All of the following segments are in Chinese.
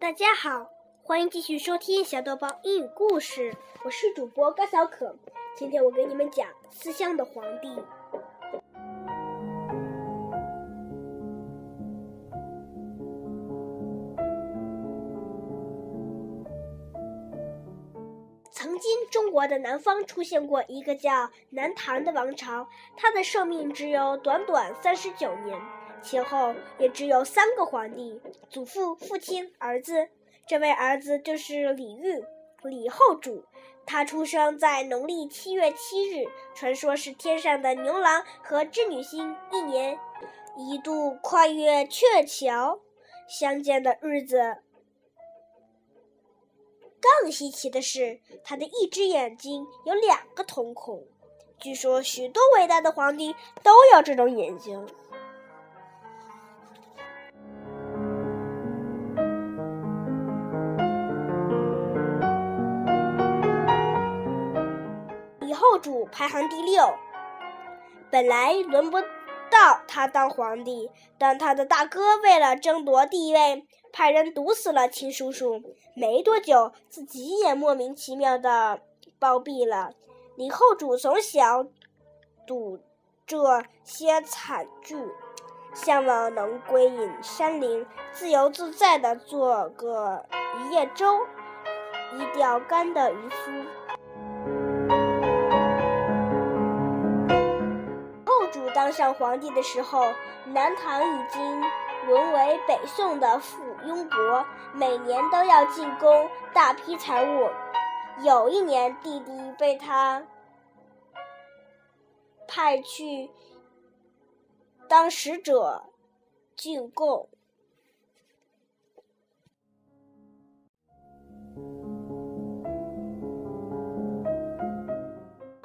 大家好，欢迎继续收听小豆包英语故事，我是主播高小可。今天我给你们讲思乡的皇帝。曾经，中国的南方出现过一个叫南唐的王朝，它的寿命只有短短三十九年。前后也只有三个皇帝，祖父、父亲、儿子。这位儿子就是李煜，李后主。他出生在农历七月七日，传说是天上的牛郎和织女星一年一度跨越鹊桥相见的日子。更稀奇的是，他的一只眼睛有两个瞳孔。据说，许多伟大的皇帝都有这种眼睛。主排行第六，本来轮不到他当皇帝，但他的大哥为了争夺地位，派人毒死了亲叔叔。没多久，自己也莫名其妙的暴毙了。李后主从小赌这些惨剧，向往能归隐山林，自由自在的做个一叶舟、一钓竿的渔夫。当上皇帝的时候，南唐已经沦为北宋的附庸国，每年都要进贡大批财物。有一年，弟弟被他派去当使者进贡，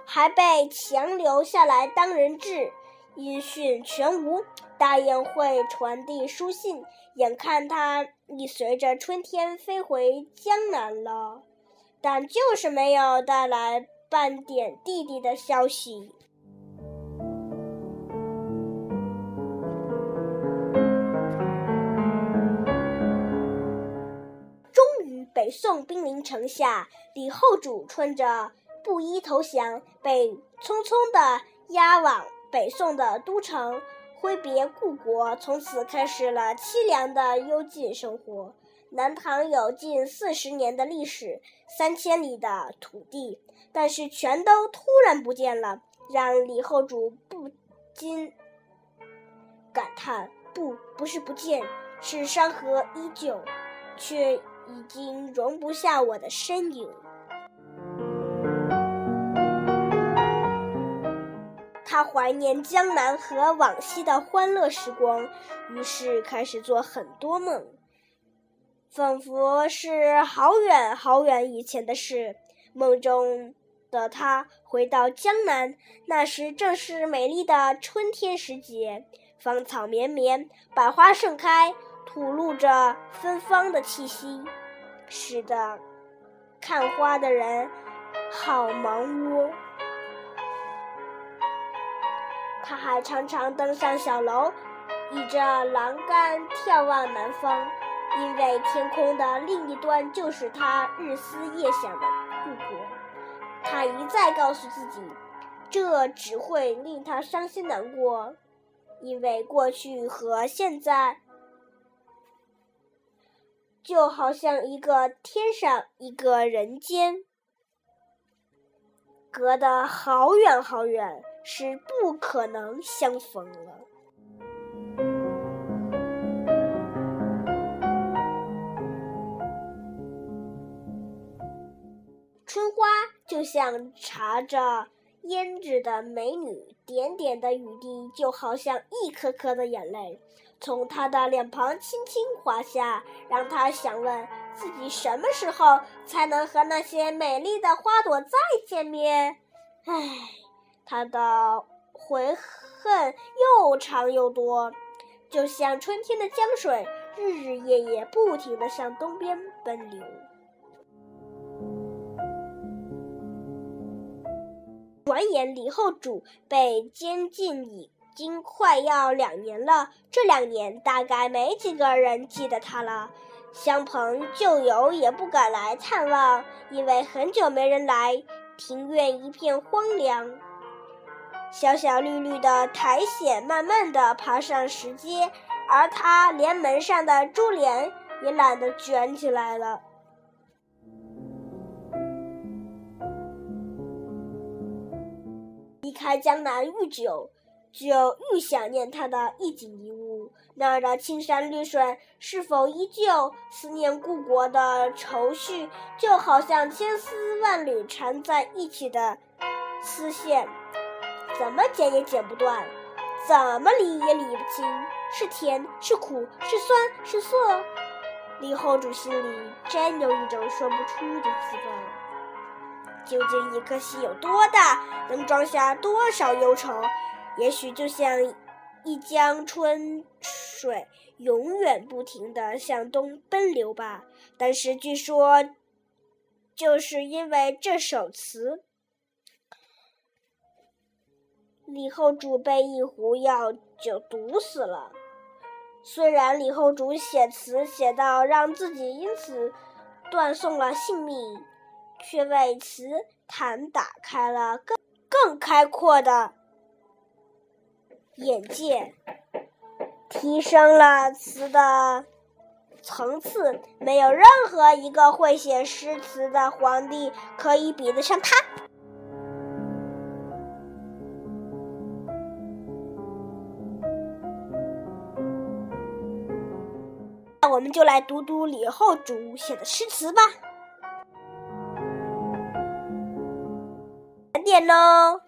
还被强留下来当人质。音讯全无，大雁会传递书信，眼看他已随着春天飞回江南了，但就是没有带来半点弟弟的消息。终于，北宋兵临城下，李后主穿着布衣投降，被匆匆的押往。北宋的都城挥别故国，从此开始了凄凉的幽禁生活。南唐有近四十年的历史，三千里的土地，但是全都突然不见了，让李后主不禁感叹：不，不是不见，是山河依旧，却已经容不下我的身影。他怀念江南和往昔的欢乐时光，于是开始做很多梦，仿佛是好远好远以前的事。梦中的他回到江南，那时正是美丽的春天时节，芳草绵绵，百花盛开，吐露着芬芳的气息，使得看花的人好忙碌。他还常常登上小楼，倚着栏杆眺望南方，因为天空的另一端就是他日思夜想的故国。他一再告诉自己，这只会令他伤心难过，因为过去和现在就好像一个天上，一个人间，隔得好远好远。是不可能相逢了。春花就像插着胭脂的美女，点点的雨滴就好像一颗颗的眼泪，从她的脸庞轻轻滑下，让她想问自己什么时候才能和那些美丽的花朵再见面？唉。他的悔恨又长又多，就像春天的江水，日日夜夜不停地向东边奔流。转眼，李后主被监禁已经快要两年了。这两年，大概没几个人记得他了。相朋旧友也不敢来探望，因为很久没人来，庭院一片荒凉。小小绿绿的苔藓慢慢地爬上石阶，而它连门上的珠帘也懒得卷起来了。离开江南愈久，就愈想念他的一景一物。那儿的青山绿水是否依旧？思念故国的愁绪，就好像千丝万缕缠在一起的丝线。怎么剪也剪不断，怎么理也理不清，是甜是苦是酸是涩。李后主心里真有一种说不出的滋味。究竟一颗心有多大，能装下多少忧愁？也许就像一江春水，永远不停地向东奔流吧。但是据说，就是因为这首词。李后主被一壶药酒毒死了。虽然李后主写词写到让自己因此断送了性命，却为词坛打开了更更开阔的眼界，提升了词的层次。没有任何一个会写诗词的皇帝可以比得上他。就来读读李后主写的诗词吧。点喽。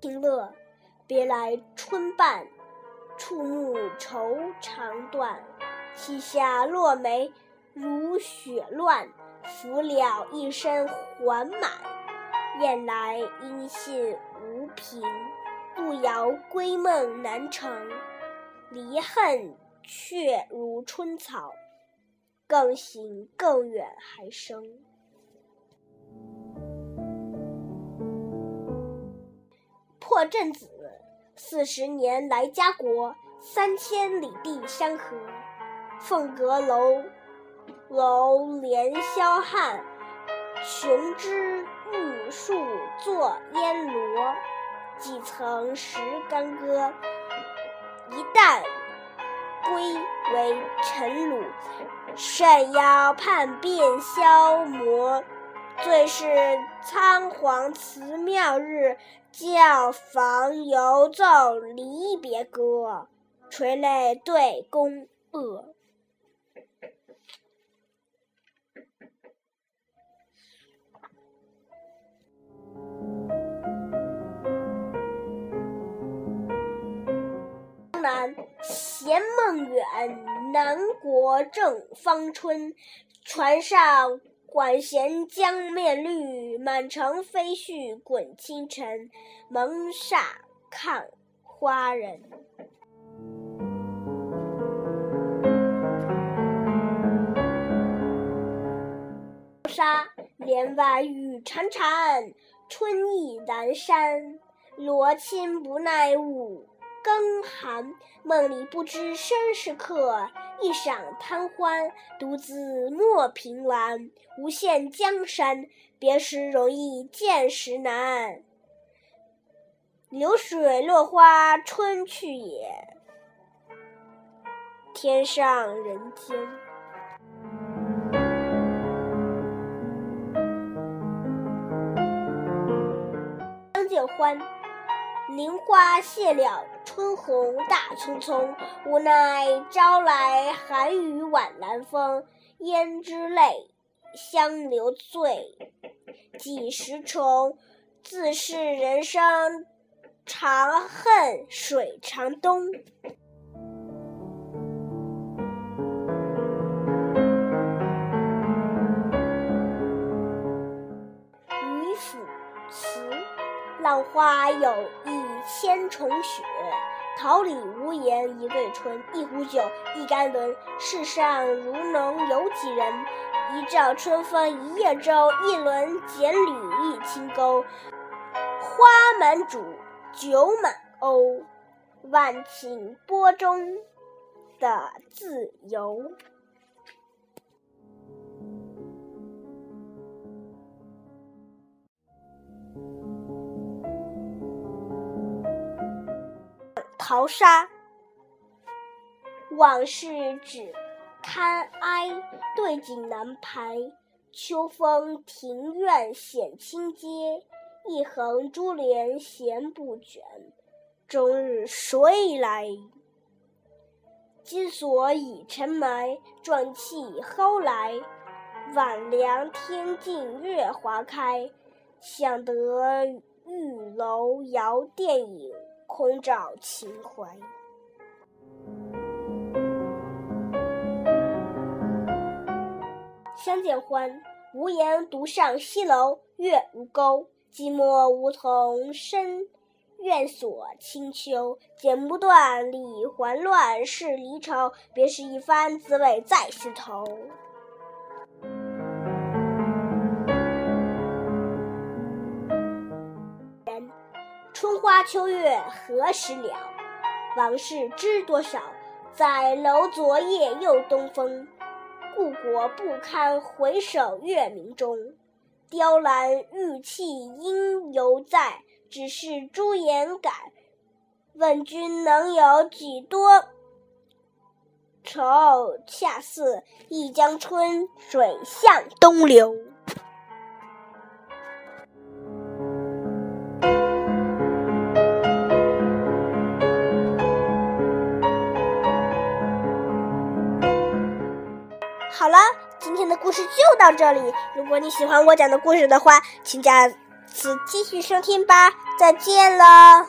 听乐，别来春半，触目愁肠断。膝下落梅如雪乱，拂了一身还满。雁来音信无凭，路遥归梦难成。离恨却如春草，更行更远还生。破阵子，四十年来家国，三千里地山河。凤阁楼楼连霄汉，雄之。玉树作烟萝，几曾识干戈？一旦归为尘虏，闪腰叛变消磨。最是仓皇辞庙日，教坊犹奏离别歌，垂泪对宫娥。南衔梦远，南国正芳春。船上管弦将面绿，满城飞絮滚清尘。蒙煞看花人。沙帘外雨潺潺，春意阑珊。罗衾不耐午。更寒，梦里不知身是客，一晌贪欢，独自莫凭栏。无限江山，别时容易见时难。流水落花春去也，天上人间。张建欢，林花谢了。春红大葱葱，无奈朝来寒雨晚南风。胭脂泪，香留醉，几时重？自是人生长恨水长东。渔父词，浪花有意千重雪。桃李无言一对春，一壶酒，一竿纶。世上如能有几人？一棹春风一叶舟，一轮剪缕一轻钩。花满渚，酒满瓯，万顷波中的自由。淘沙，往事只堪哀，对景难排。秋风庭院显清阶，一横珠帘闲不卷。终日谁来？金锁已沉埋，壮气蒿来。晚凉天尽月华开，想得玉楼遥殿影。空照情怀。相见欢，无言独上西楼，月如钩。寂寞梧桐深，院锁清秋。剪不断，理还乱，是离愁。别是一番滋味在心头。春花秋月何时了？往事知多少？在楼昨夜又东风，故国不堪回首月明中。雕栏玉砌应犹在，只是朱颜改。问君能有几多愁？恰似一江春水向东流。好了，今天的故事就到这里。如果你喜欢我讲的故事的话，请下次继续收听吧。再见了。